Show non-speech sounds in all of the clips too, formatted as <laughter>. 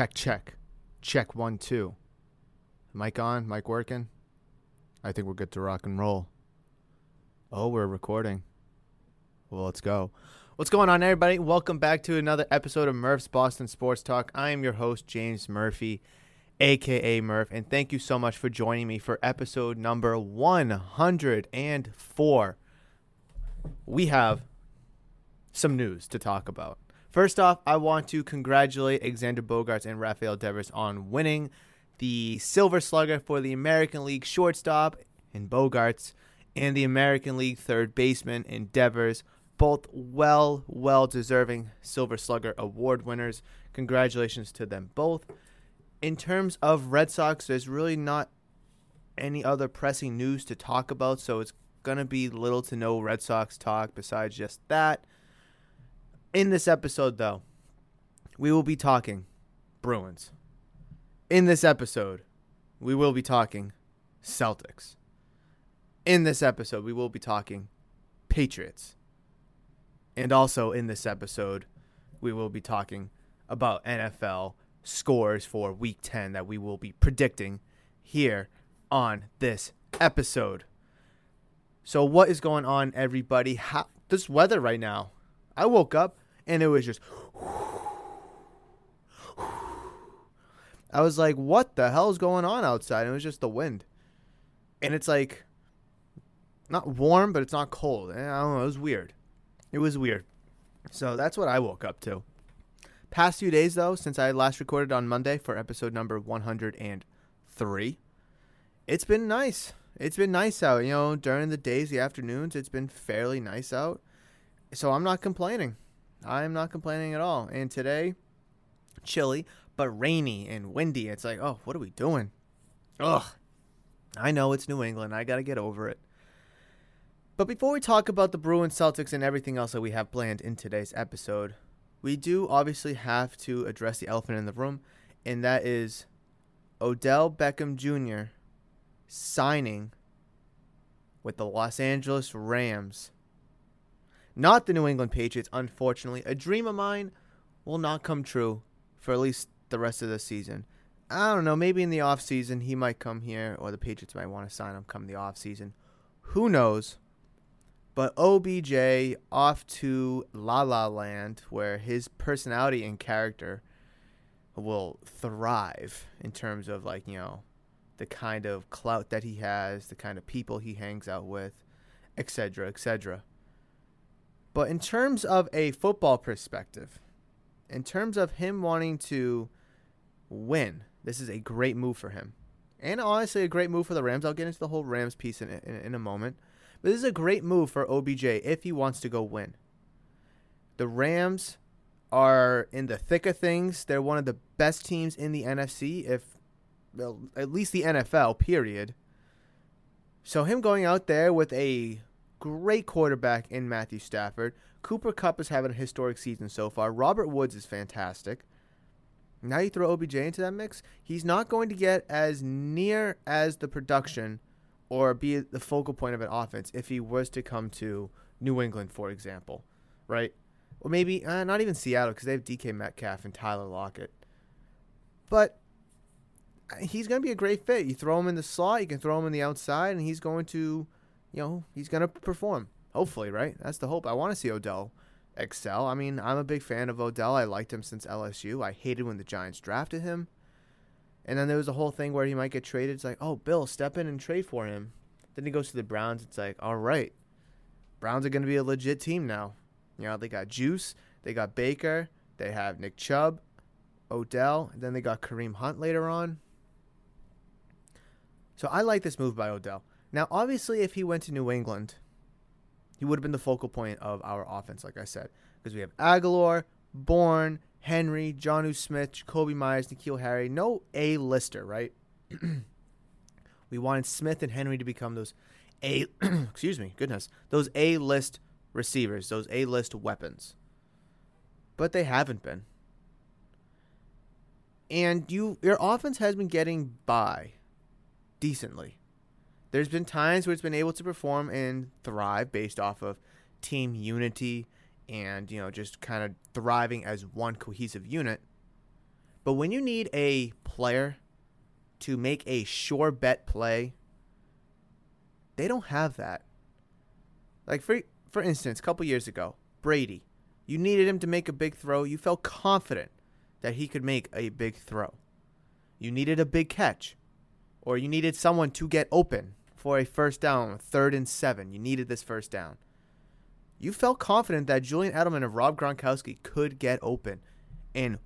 Check, check. Check one, two. Mic on? Mic working? I think we're good to rock and roll. Oh, we're recording. Well, let's go. What's going on, everybody? Welcome back to another episode of Murph's Boston Sports Talk. I am your host, James Murphy, aka Murph, and thank you so much for joining me for episode number 104. We have some news to talk about. First off, I want to congratulate Alexander Bogaerts and Rafael Devers on winning the Silver Slugger for the American League shortstop in Bogaerts and the American League third baseman in Devers. Both well, well deserving Silver Slugger award winners. Congratulations to them both. In terms of Red Sox, there's really not any other pressing news to talk about, so it's going to be little to no Red Sox talk besides just that. In this episode, though, we will be talking Bruins. In this episode, we will be talking Celtics. In this episode, we will be talking Patriots. And also in this episode, we will be talking about NFL scores for week 10 that we will be predicting here on this episode. So, what is going on, everybody? How, this weather right now. I woke up and it was just. I was like, what the hell is going on outside? And it was just the wind. And it's like, not warm, but it's not cold. And I don't know. It was weird. It was weird. So that's what I woke up to. Past few days, though, since I last recorded on Monday for episode number 103, it's been nice. It's been nice out. You know, during the days, the afternoons, it's been fairly nice out. So I'm not complaining. I'm not complaining at all. And today, chilly, but rainy and windy. It's like, oh, what are we doing? Ugh. I know it's New England. I got to get over it. But before we talk about the Bruins, Celtics, and everything else that we have planned in today's episode, we do obviously have to address the elephant in the room, and that is Odell Beckham Jr. signing with the Los Angeles Rams not the New England Patriots, unfortunately. A dream of mine will not come true for at least the rest of the season. I don't know, maybe in the offseason he might come here or the Patriots might want to sign him come the offseason. Who knows? But OBJ off to La La Land where his personality and character will thrive in terms of like, you know, the kind of clout that he has, the kind of people he hangs out with, etc., etc. But in terms of a football perspective, in terms of him wanting to win, this is a great move for him. And honestly, a great move for the Rams. I'll get into the whole Rams piece in, in, in a moment. But this is a great move for OBJ if he wants to go win. The Rams are in the thick of things. They're one of the best teams in the NFC, if well, at least the NFL, period. So him going out there with a great quarterback in Matthew Stafford. Cooper Kupp is having a historic season so far. Robert Woods is fantastic. Now you throw OBJ into that mix, he's not going to get as near as the production or be the focal point of an offense if he was to come to New England, for example, right? Or maybe uh, not even Seattle because they have DK Metcalf and Tyler Lockett. But uh, he's going to be a great fit. You throw him in the slot, you can throw him in the outside, and he's going to you know, he's going to perform. Hopefully, right? That's the hope. I want to see Odell excel. I mean, I'm a big fan of Odell. I liked him since LSU. I hated when the Giants drafted him. And then there was a whole thing where he might get traded. It's like, oh, Bill, step in and trade for him. Then he goes to the Browns. It's like, all right, Browns are going to be a legit team now. You know, they got Juice, they got Baker, they have Nick Chubb, Odell, and then they got Kareem Hunt later on. So I like this move by Odell. Now, obviously, if he went to New England, he would have been the focal point of our offense, like I said, because we have Agholor, Bourne, Henry, Jonnu Smith, Jakobi Myers, N'Keal Harry. No A lister, right? <clears throat> we wanted Smith and Henry to become those A <clears throat> excuse me, goodness. Those A list receivers, those A list weapons. But they haven't been. And you your offense has been getting by decently. There's been times where it's been able to perform and thrive based off of team unity and you know just kind of thriving as one cohesive unit. But when you need a player to make a sure bet play, they don't have that. Like for for instance, a couple years ago, Brady, you needed him to make a big throw. You felt confident that he could make a big throw. You needed a big catch, or you needed someone to get open for a first down, third and seven. You needed this first down you felt confident that Julian Edelman and Rob Gronkowski could get open and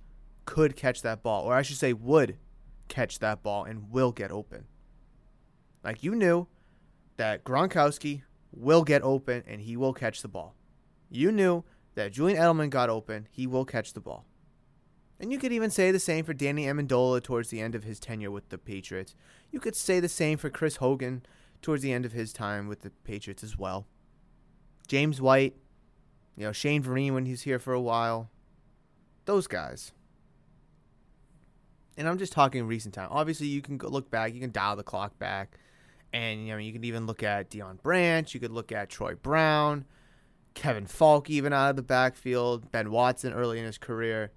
could catch that ball, or I should say, would catch that ball and will get open. Like you knew that Gronkowski will get open and he will catch the ball. You knew that Julian Edelman got open, he will catch the ball. And you could even say the same for Danny Amendola towards the end of his tenure with the Patriots. You could say the same for Chris Hogan towards the end of his time with the Patriots as well. James White, you know, Shane Vereen when he's here for a while. Those guys. And I'm just talking recent time. Obviously, you can look back, you can dial the clock back. And, you know, you can even look at Deion Branch, you could look at Troy Brown, Kevin Faulk even out of the backfield, Ben Watson early in his career.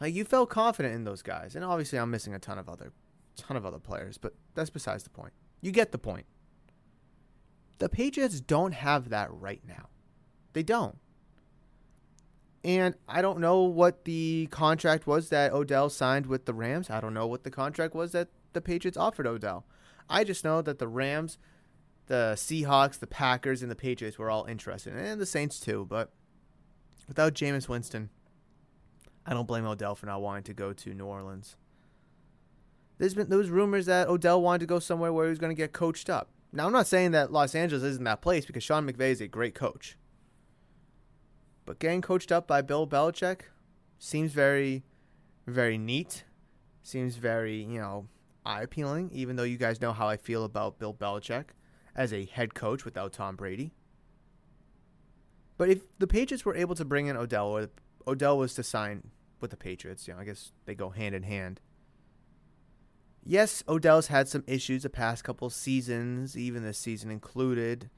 Like you felt confident in those guys. And obviously I'm missing a ton of other ton of other players, but that's besides the point. You get the point. The Patriots don't have that right now. They don't. And I don't know what the contract was that Odell signed with the Rams. I don't know what the contract was that the Patriots offered Odell. I just know that the Rams, the Seahawks, the Packers, and the Patriots were all interested, and the Saints too. But without Jameis Winston, I don't blame Odell for not wanting to go to New Orleans. There's been those rumors that Odell wanted to go somewhere where he was going to get coached up. Now, I'm not saying that Los Angeles isn't that place because Sean McVay is a great coach. But getting coached up by Bill Belichick seems very, very neat. Seems very, you know, eye appealing, even though you guys know how I feel about Bill Belichick as a head coach without Tom Brady. But if the Patriots were able to bring in Odell, or Odell was to sign with the Patriots, you know, I guess they go hand in hand yes, Odell's had some issues the past couple seasons, even this season included.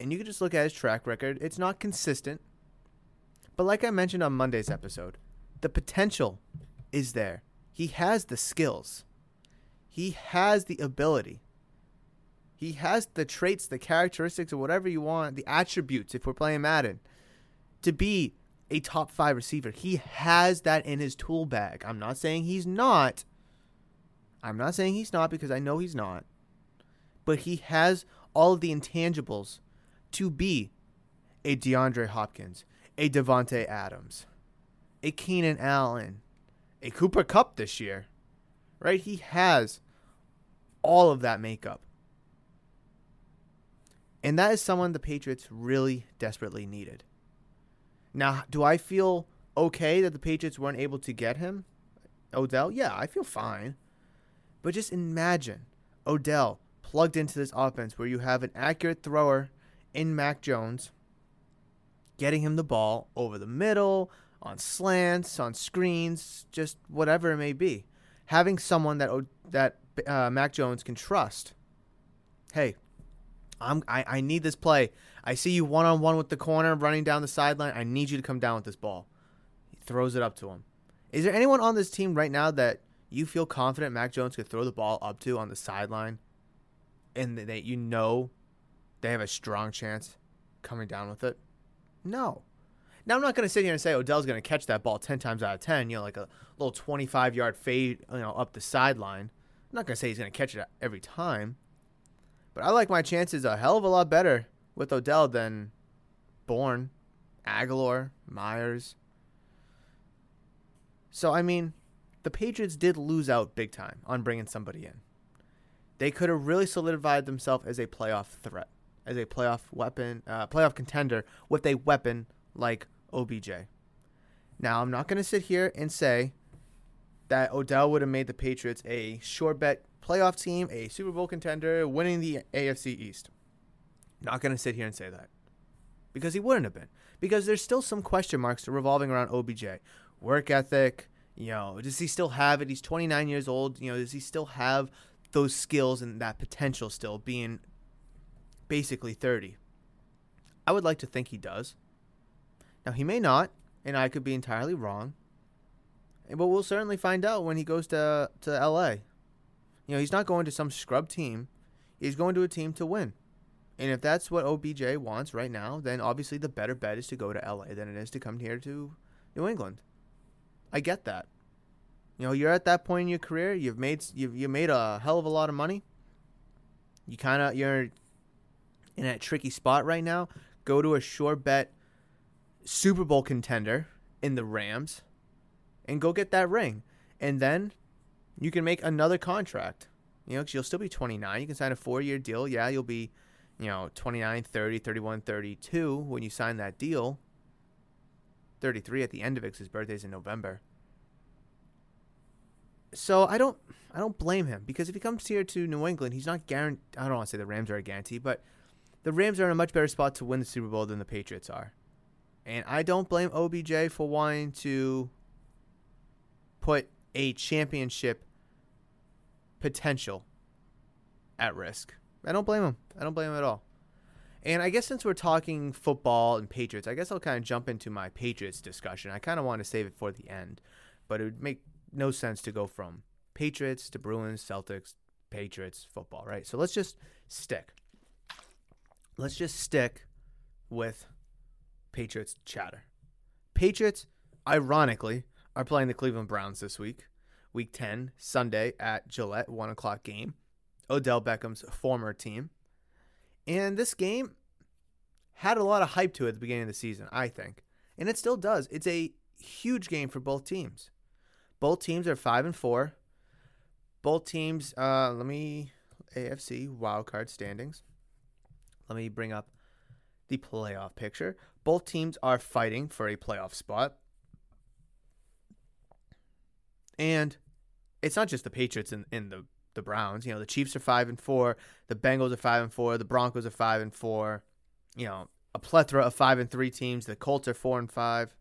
And you can just look at his track record. It's not consistent. But like I mentioned on Monday's episode, the potential is there. He has the skills. He has the ability. He has the traits, the characteristics, or whatever you want, the attributes, if we're playing Madden, to be a top five receiver. He has that in his tool bag. I'm not saying he's not, I'm not saying he's not because I know he's not. But he has all of the intangibles to be a DeAndre Hopkins, a Davante Adams, a Keenan Allen, a Cooper Kupp this year. Right? He has all of that makeup. And that is someone the Patriots really desperately needed. Now, do I feel okay that the Patriots weren't able to get him? Odell? Yeah, I feel fine. But just imagine Odell plugged into this offense where you have an accurate thrower in Mac Jones, getting him the ball over the middle, on slants, on screens, just whatever it may be. Having someone that that uh, Mac Jones can trust. Hey, I'm I, I need this play. I see you one on one with the corner running down the sideline. I need you to come down with this ball. He throws it up to him. Is there anyone on this team right now that you feel confident Mac Jones could throw the ball up to on the sideline and that you know they have a strong chance coming down with it? No. Now I'm not going to sit here and say Odell's going to catch that ball 10 times out of 10, you know, like a little 25 yard fade, you know, up the sideline. I'm not going to say he's going to catch it every time. But I like my chances a hell of a lot better with Odell than Bourne, Agholor, Myers. So I mean, the Patriots did lose out big time on bringing somebody in. They could have really solidified themselves as a playoff threat, as a playoff weapon, uh, playoff contender with a weapon like OBJ. Now, I'm not going to sit here and say that Odell would have made the Patriots a sure bet playoff team, a Super Bowl contender, winning the AFC East. Not going to sit here and say that because he wouldn't have been. Because there's still some question marks revolving around OBJ. Work ethic, you know, does he still have it? He's 29 years old. You know, does he still have those skills and that potential still being basically 30? I would like to think he does. Now, he may not, and I could be entirely wrong. But we'll certainly find out when he goes to, to LA. You know, he's not going to some scrub team, he's going to a team to win. And if that's what OBJ wants right now, then obviously the better bet is to go to LA than it is to come here to New England. I get that. You know, you're at that point in your career, you've made you've you made a hell of a lot of money. You kind of you're in a tricky spot right now. Go to a sure bet Super Bowl contender in the Rams and go get that ring. And then you can make another contract. You know, because you'll still be 29. You can sign a four year deal. Yeah, you'll be, you know, 29, 30, 31, 32 when you sign that deal. 33 at the end of it his birthday's in November. So I don't I don't blame him because if he comes here to New England, he's not guaranteed. I don't want to say the Rams are a guarantee, but the Rams are in a much better spot to win the Super Bowl than the Patriots are. And I don't blame OBJ for wanting to put a championship potential at risk. I don't blame him. I don't blame him at all. And I guess since we're talking football and Patriots, I guess I'll kind of jump into my Patriots discussion. I kind of want to save it for the end, but it would make no sense to go from Patriots to Bruins, Celtics, Patriots, football, right? So let's just stick. Let's just stick with Patriots chatter. Patriots, ironically, are playing the Cleveland Browns this week, week 10, Sunday at Gillette, 1 o'clock game. Odell Beckham's former team. And this game had a lot of hype to it at the beginning of the season, I think. And it still does. It's a huge game for both teams. Both teams are 5 and 4. Both teams, uh, let me, AFC wildcard standings. Let me bring up the playoff picture. Both teams are fighting for a playoff spot. And it's not just the Patriots in, and the, the Browns. You know, the Chiefs are five and four, the Bengals are five and four, the Broncos are five and four, you know, a plethora of five and three teams. The Colts are four and five.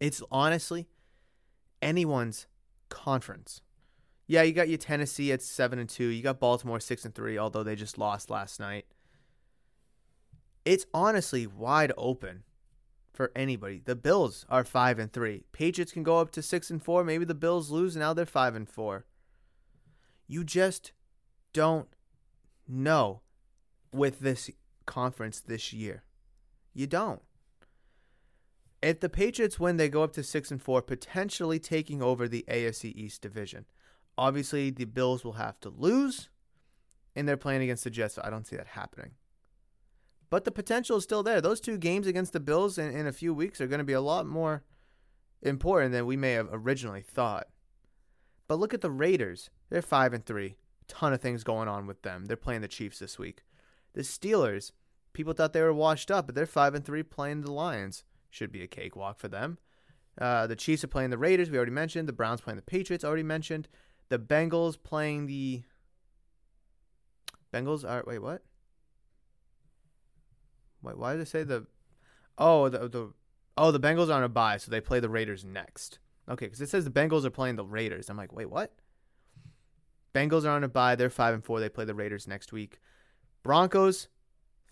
It's honestly anyone's conference. Yeah, you got your Tennessee at seven and two. You got Baltimore six and three, although they just lost last night it's honestly wide open for anybody. The Bills are five and three. Patriots can go up to six and four. Maybe the Bills lose and now they're five and four. You just don't know with this conference this year. You don't. If the Patriots win, they go up to six and four, potentially taking over the AFC East division. Obviously, the Bills will have to lose, and they're playing against the Jets, so I don't see that happening. But the potential is still there. Those two games against the Bills in, in a few weeks are going to be a lot more important than we may have originally thought. But look at the Raiders. They're 5 and 3. Ton of things going on with them. They're playing the Chiefs this week. The Steelers, people thought they were washed up, but they're 5 and 3 playing the Lions. Should be a cakewalk for them. Uh, the Chiefs are playing the Raiders, we already mentioned. The Browns playing the Patriots, already mentioned. The Bengals playing the Bengals are wait, what? Wait, why did I say the? Oh, the the oh the Bengals are on a bye, so they play the Raiders next. Okay, because it says the Bengals are playing the Raiders. I'm like, wait, what? Bengals are on a bye. They're five and four. They play the Raiders next week. Broncos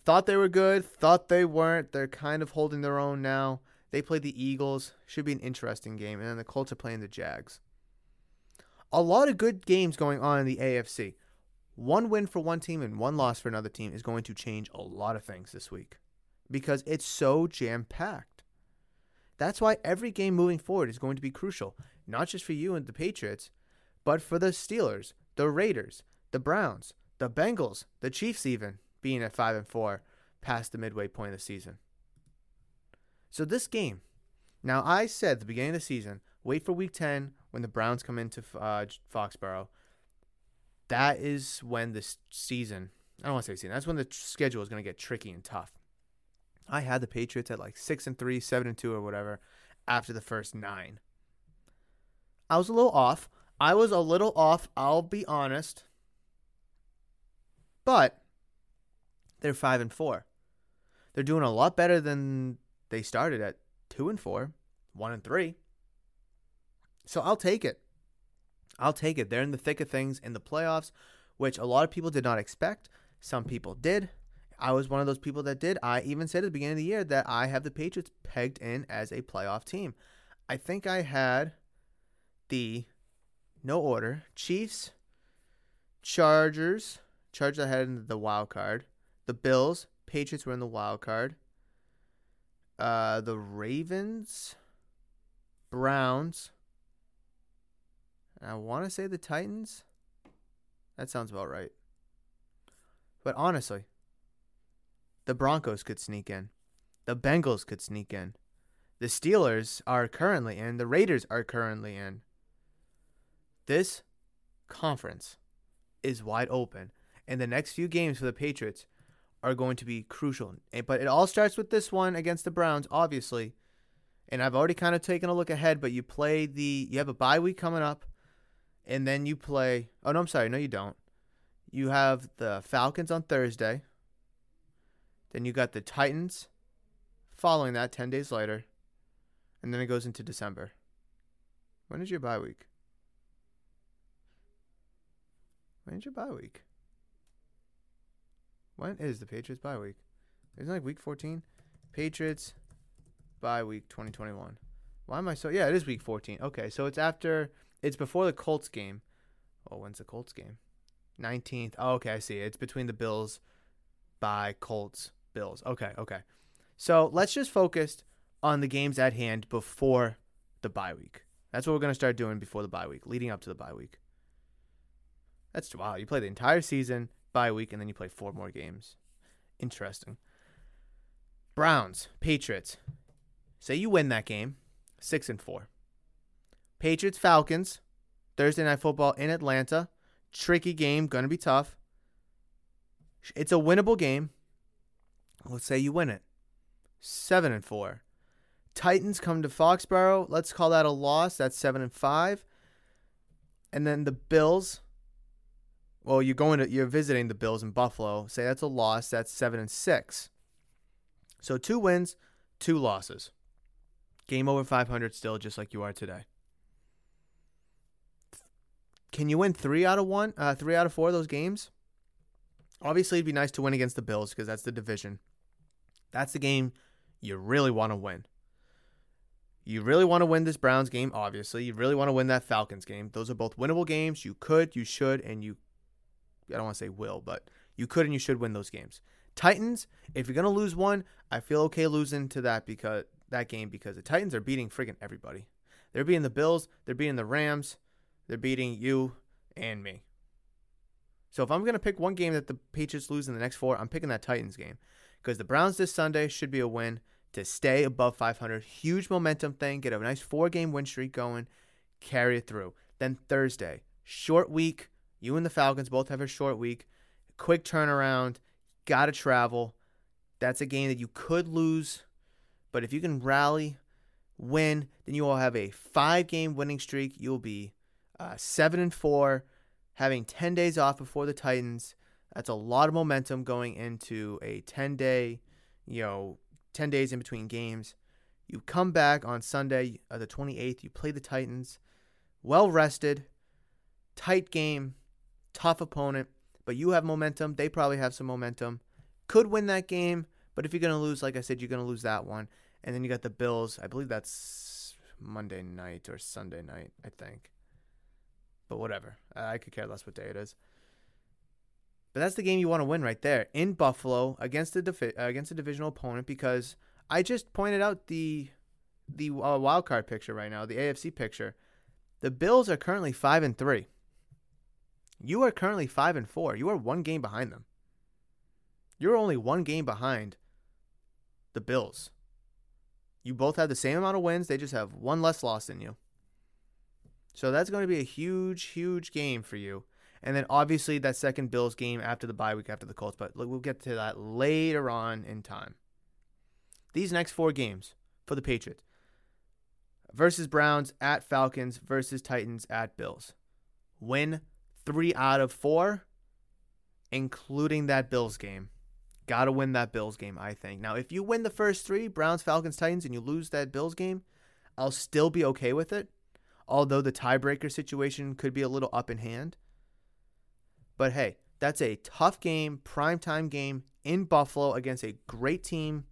thought they were good, thought they weren't. They're kind of holding their own now. They play the Eagles. Should be an interesting game. And then the Colts are playing the Jags. A lot of good games going on in the AFC one win for one team and one loss for another team is going to change a lot of things this week. because it's so jam packed. That's why every game moving forward is going to be crucial, not just for you and the Patriots, but for the Steelers, the Raiders, the Browns, the Bengals, the Chiefs, even being at 5 and 4 past the midway point of the season. So, this game, now I said at the beginning of the season, wait for week 10 when the Browns come into uh, Foxborough. That is when the season, I don't want to say season, that's when the schedule is going to get tricky and tough. I had the Patriots at like 6 and 3, 7 and 2 or whatever after the first 9. I was a little off. I was a little off, I'll be honest. But they're 5 and 4. They're doing a lot better than they started at 2 and 4, 1 and 3. So I'll take it. I'll take it. They're in the thick of things in the playoffs, which a lot of people did not expect. Some people did. I was one of those people that did. I even said at the beginning of the year that I have the Patriots pegged in as a playoff team. I think I had the no order Chiefs, Chargers, Chargers I had in the wild card, the Bills, Patriots were in the wild card, uh, the Ravens, Browns. I want to say the Titans. That sounds about right. But honestly, the Broncos could sneak in. The Bengals could sneak in. The Steelers are currently in. The Raiders are currently in. This conference is wide open. And the next few games for the Patriots are going to be crucial. Eh, but it all starts with this one against the Browns, obviously. And I've already kind of taken a look ahead, but you play the you have a bye week coming up, and then you play oh no, I'm sorry, no you don't. You have the Falcons on Thursday. Then you got the Titans following that 10 days later. And then it goes into December. When is your bye week? When is your bye week? When is the Patriots bye week? Isn't like week 14? Patriots bye week 2021. Why am I so? Yeah, it is week 14. Okay, so it's after, it's before the Colts game. Oh, when's the Colts game? 19th. Oh, okay, I see. It's between the Bills by Colts Bills. Okay, okay. So let's just focus on the games at hand before the bye week. That's what we're going to start doing before the bye week, leading up to the bye week. That's wow. You play the entire season, bye week, and then you play four more games. Interesting. Browns, Patriots. Say you win that game, six and four. Patriots, Falcons, Thursday night football in Atlanta. Tricky game, gonna be tough. It's a winnable game. Let's say you win it. Seven and four. Titans come to Foxborough. Let's call that a loss. That's seven and five. And then the Bills. Well, you're going to you're visiting the Bills in Buffalo. Say that's a loss. That's seven and six. So two wins, two losses. Game over 500 still, just like you are today. Can you win three out of one, uh, three out of four of those games? Obviously, it'd be nice to win against the Bills because that's the division. That's the game you really want to win. You really want to win this Browns game, obviously. You really want to win that Falcons game. Those are both winnable games. You could, you should, and you, I don't want to say will, but you could and you should win those games. Titans, if you're going to lose one, I feel okay losing to that because that game because the Titans are beating friggin' everybody. They're beating the Bills, they're beating the Rams, they're beating you and me. So if I'm going to pick one game that the Patriots lose in the next four, I'm picking that Titans game because the Browns this Sunday should be a win to stay above 500. Huge momentum thing, get a nice four game win streak going, carry it through. Then Thursday, short week. You and the Falcons both have a short week. Quick turnaround. Got to travel. That's a game that you could lose, but if you can rally, win, then you will have a five game winning streak. You'll be uh, seven and four, having 10 days off before the Titans. That's a lot of momentum going into a 10 day, you know, 10 days in between games. You come back on Sunday, uh, the 28th. You play the Titans, well rested, tight game, tough opponent, but you have momentum. They probably have some momentum. Could win that game, but if you're going to lose, like I said, you're going to lose that one. And then you got the Bills. I believe that's Monday night or Sunday night, I think. But whatever. I could care less what day it is. But that's the game you want to win right there in Buffalo against the defi- against a divisional opponent because I just pointed out the the uh, wild card picture right now, the AFC picture. The Bills are currently 5 and 3. You are currently 5 and 4. You are one game behind them. You're only one game behind the Bills. You both have the same amount of wins, they just have one less loss than you. So that's going to be a huge, huge game for you. And then obviously that second Bills game after the bye week after the Colts, but we'll get to that later on in time. These next four games for the Patriots versus Browns at Falcons versus Titans at Bills. Win three out of four, including that Bills game. Got to win that Bills game, I think. Now, if you win the first three Browns, Falcons, Titans, and you lose that Bills game, I'll still be okay with it. Although the tiebreaker situation could be a little up in hand. But hey, that's a tough game, primetime game in Buffalo against a great team.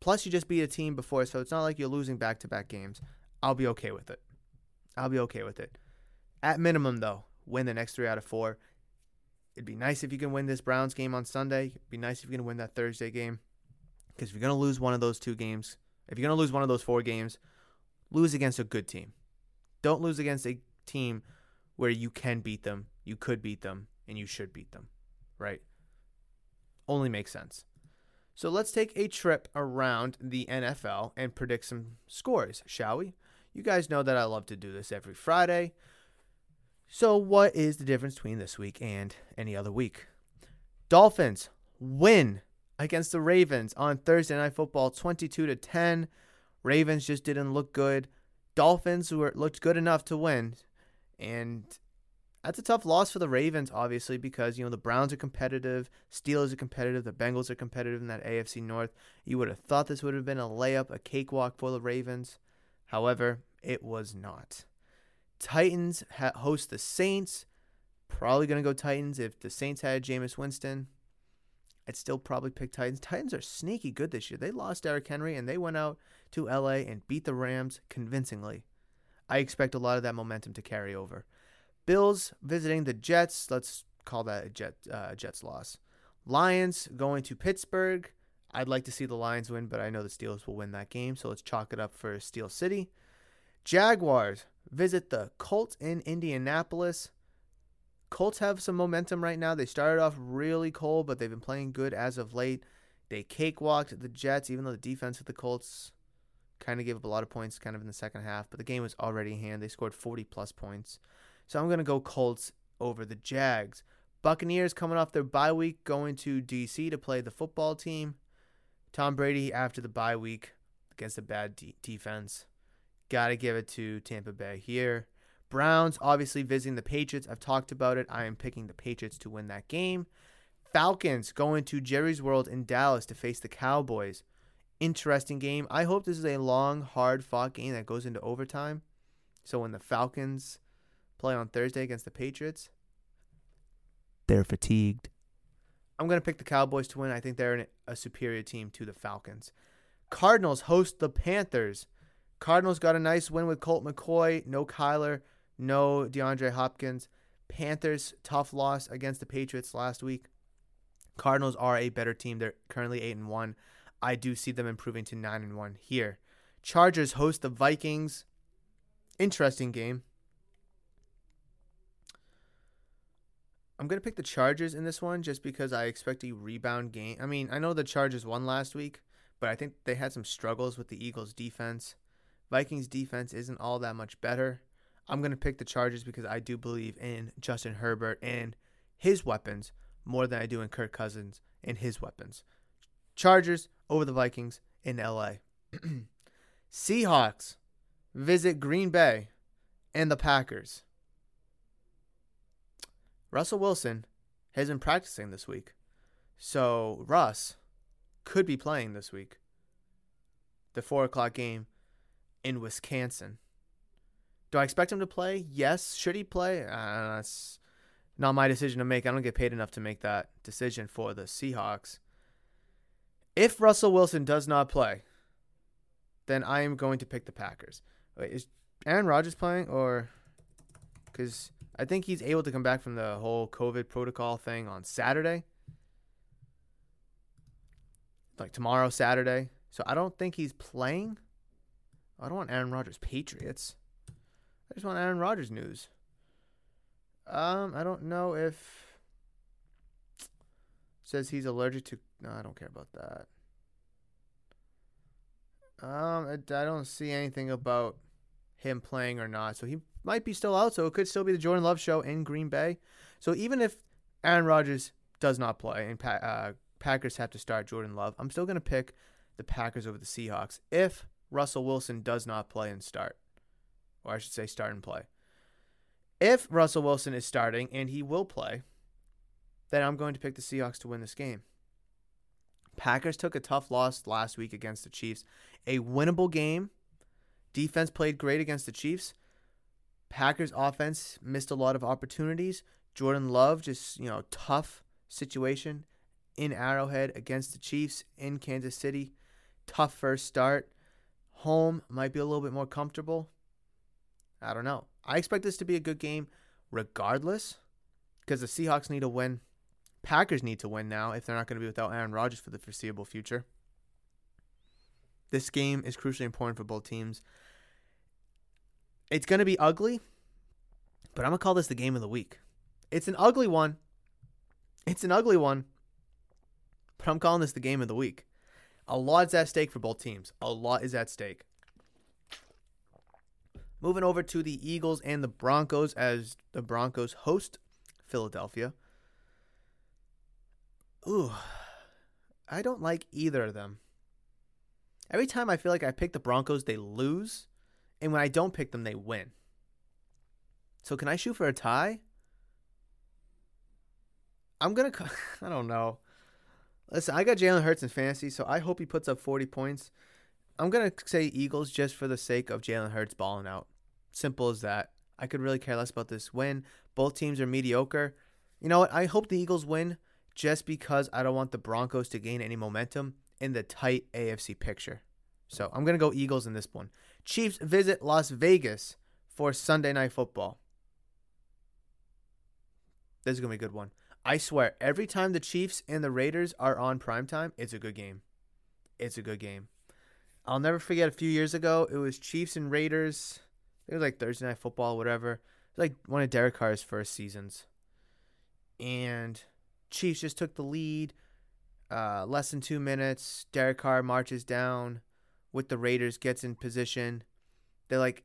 Plus, you just beat a team before, so it's not like you're losing back to back games. I'll be okay with it. I'll be okay with it. At minimum, though, win the next three out of four. It'd be nice if you can win this Browns game on Sunday. It'd be nice if you can win that Thursday game. Because if you're going to lose one of those two games, if you're going to lose one of those four games, lose against a good team. Don't lose against a team where you can beat them, you could beat them, and you should beat them, right? Only makes sense. So let's take a trip around the NFL and predict some scores, shall we? You guys know that I love to do this every Friday. So, what is the difference between this week and any other week? Dolphins win against the Ravens on Thursday Night Football 22 to 10. Ravens just didn't look good. Dolphins were looked good enough to win. And that's a tough loss for the Ravens, obviously, because you know the Browns are competitive, Steelers are competitive, the Bengals are competitive in that AFC North. You would have thought this would have been a layup, a cakewalk for the Ravens. However, it was not. Titans ha- host the Saints. Probably going to go Titans if the Saints had Jameis Winston. I'd still probably pick Titans. Titans are sneaky good this year. They lost Derrick Henry and they went out to LA and beat the Rams convincingly. I expect a lot of that momentum to carry over. Bills visiting the Jets. Let's call that a Jet, uh, Jets loss. Lions going to Pittsburgh. I'd like to see the Lions win, but I know the Steelers will win that game, so let's chalk it up for Steel City. Jaguars visit the Colts in Indianapolis. Colts have some momentum right now. They started off really cold, but they've been playing good as of late. They cakewalked the Jets, even though the defense of the Colts kind of gave up a lot of points kind of in the second half, but the game was already in hand. They scored 40 plus points. So I'm going to go Colts over the Jags. Buccaneers coming off their bye week going to DC to play the football team. Tom Brady after the bye week against a bad de- defense. Got to give it to Tampa Bay here. Browns obviously visiting the Patriots. I've talked about it. I am picking the Patriots to win that game. Falcons going to Jerry's World in Dallas to face the Cowboys. Interesting game. I hope this is a long, hard fought game that goes into overtime. So when the Falcons play on Thursday against the Patriots, they're fatigued. I'm going to pick the Cowboys to win. I think they're a superior team to the Falcons. Cardinals host the Panthers. Cardinals got a nice win with Colt McCoy. No Kyler, no DeAndre Hopkins. Panthers, tough loss against the Patriots last week. Cardinals are a better team. They're currently 8 and 1. I do see them improving to 9 and 1 here. Chargers host the Vikings. Interesting game. I'm going to pick the Chargers in this one just because I expect a rebound game. I mean, I know the Chargers won last week, but I think they had some struggles with the Eagles' defense. Vikings' defense isn't all that much better. I'm going to pick the Chargers because I do believe in Justin Herbert and his weapons more than I do in Kirk Cousins and his weapons. Chargers over the Vikings in LA. <clears throat> Seahawks visit Green Bay and the Packers. Russell Wilson has been practicing this week. So Russ could be playing this week. The four o'clock game in Wisconsin. Do I expect him to play? Yes. Should he play? Uh, that's not my decision to make. I don't get paid enough to make that decision for the Seahawks. If Russell Wilson does not play, then I am going to pick the Packers. Wait, is Aaron Rodgers playing or because I think he's able to come back from the whole COVID protocol thing on Saturday. Like tomorrow, Saturday. So I don't think he's playing. I don't want Aaron Rodgers Patriots. I just want Aaron Rodgers news. Um, I don't know if says he's allergic to. No, I don't care about that. Um, I, I don't see anything about him playing or not. So he might be still out. So it could still be the Jordan Love show in Green Bay. So even if Aaron Rodgers does not play and pa- uh, Packers have to start Jordan Love, I'm still going to pick the Packers over the Seahawks if Russell Wilson does not play and start. Or I should say, start and play. If Russell Wilson is starting and he will play, then I'm going to pick the Seahawks to win this game. Packers took a tough loss last week against the Chiefs. A winnable game. Defense played great against the Chiefs. Packers offense missed a lot of opportunities. Jordan Love just, you know, tough situation in Arrowhead against the Chiefs in Kansas City. Tough first start. Home might be a little bit more comfortable. I don't know. I expect this to be a good game regardless because the Seahawks need to win. Packers need to win now if they're not going to be without Aaron Rodgers for the foreseeable future. This game is crucially important for both teams. It's going to be ugly, but I'm going to call this the game of the week. It's an ugly one. It's an ugly one, but I'm calling this the game of the week. A lot is at stake for both teams. A lot is at stake. Moving over to the Eagles and the Broncos as the Broncos host Philadelphia. Ooh, I don't like either of them. Every time I feel like I pick the Broncos, they lose. And when I don't pick them, they win. So can I shoot for a tie? I'm to. <laughs> I don't know. Listen, I got Jalen Hurts in fantasy, so I hope he puts up 40 points. I'm to say Eagles just for the sake of Jalen Hurts balling out. Simple as that. I could really care less about this win. Both teams are mediocre. You know what? I hope the Eagles win just because I don't want the Broncos to gain any momentum in the tight AFC picture. So I'm to go Eagles in this one. Chiefs visit Las Vegas for Sunday Night Football. This is going to be a good one. I swear, every time the Chiefs and the Raiders are on primetime, it's a good game. It's a good game. I'll never forget a few years ago, it was Chiefs and Raiders. It was like Thursday Night Football, whatever. Like one of Derek Carr's first seasons. And Chiefs just took the lead. Uh, less than two minutes. Derek Carr marches down with the Raiders, gets in position. They're like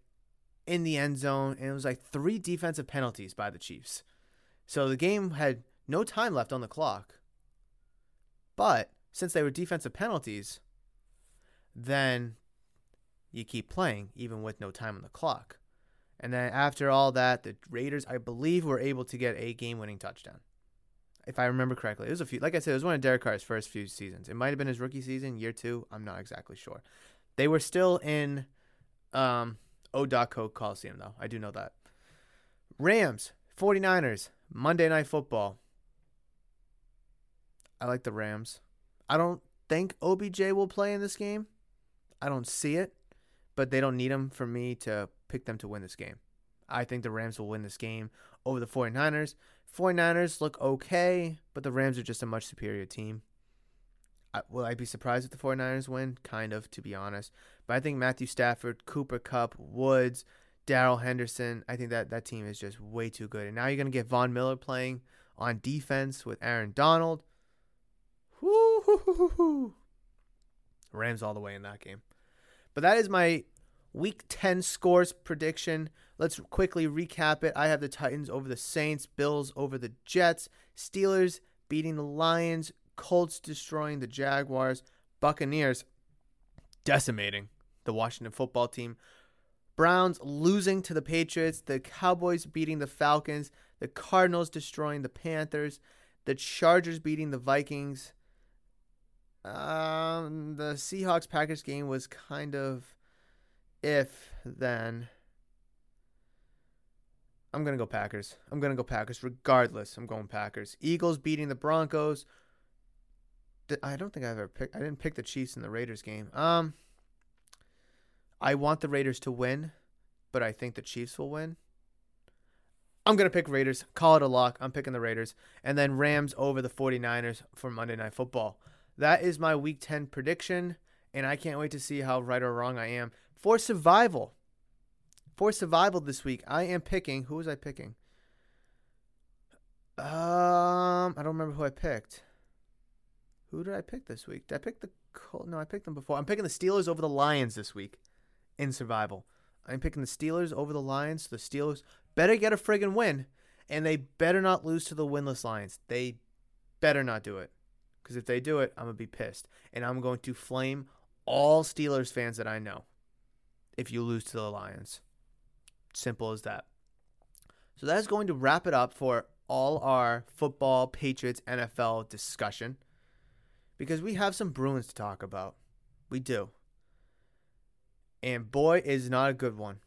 in the end zone, and it was like three defensive penalties by the Chiefs. So the game had no time left on the clock. But since they were defensive penalties, then you keep playing even with no time on the clock. And then after all that, the Raiders, I believe, were able to get a game winning touchdown. If I remember correctly, it was a few, like I said, it was one of Derek Carr's first few seasons. It might have been his rookie season, year two. I'm not exactly sure. They were still in um, O.Co Coliseum, though. I do know that. Rams, 49ers, Monday Night Football. I like the Rams. I don't think OBJ will play in this game. I don't see it, but they don't need him for me to pick them to win this game. I think the Rams will win this game over the 49ers. 49ers look okay, but the Rams are just a much superior team. Will I be surprised if the 49ers win? Kind of, to be honest. But I think Matthew Stafford, Cooper Kupp, Woods, Darrell Henderson, I think that that team is just way too good. And now you're going to get Von Miller playing on defense with Aaron Donald. Woo-hoo-hoo-hoo. Rams all the way in that game. But that is my week 10 scores prediction. Let's quickly recap it. I have the Titans over the Saints, Bills over the Jets, Steelers beating the Lions, Colts destroying the Jaguars, Buccaneers decimating the Washington football team. Browns losing to the Patriots, the Cowboys beating the Falcons, the Cardinals destroying the Panthers, the Chargers beating the Vikings. Um, the Seahawks Packers game was kind of if then. I'm gonna go Packers. I'm gonna go Packers regardless. I'm going Packers. Eagles beating the Broncos. I don't think I've ever picked. I didn't pick the Chiefs in the Raiders game. Um, I want the Raiders to win, but I think the Chiefs will win. I'm going to pick Raiders. Call it a lock. I'm picking the Raiders. And then Rams over the 49ers for Monday Night Football. That is my week 10 prediction. And I can't wait to see how right or wrong I am. For survival, for survival this week, I am picking. Who was I picking? Um, I don't remember who I picked. Who did I pick this week? Did I pick the Col- no? I picked them before. I'm picking the Steelers over the Lions this week in survival. I'm picking the Steelers over the Lions. The Steelers better get a friggin' win, and they better not lose to the winless Lions. They better not do it, because if they do it, I'm gonna be pissed, and I'm going to flame all Steelers fans that I know. If you lose to the Lions, simple as that. So that is going to wrap it up for all our football, Patriots, NFL discussion because we have some Bruins to talk about. We do. And boy, is not a good one.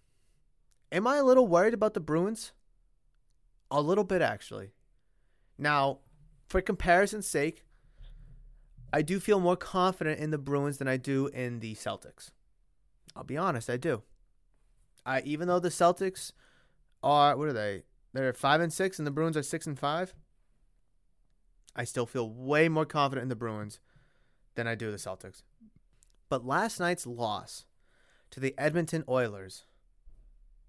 Am I a little worried about the Bruins? A little bit, actually. Now, for comparison's sake, I do feel more confident in the Bruins than I do in the Celtics. I'll be honest, I do. I even though the Celtics are what are they? They're five and six, and the Bruins are six and five. I still feel way more confident in the Bruins than I do the Celtics. But last night's loss to the Edmonton Oilers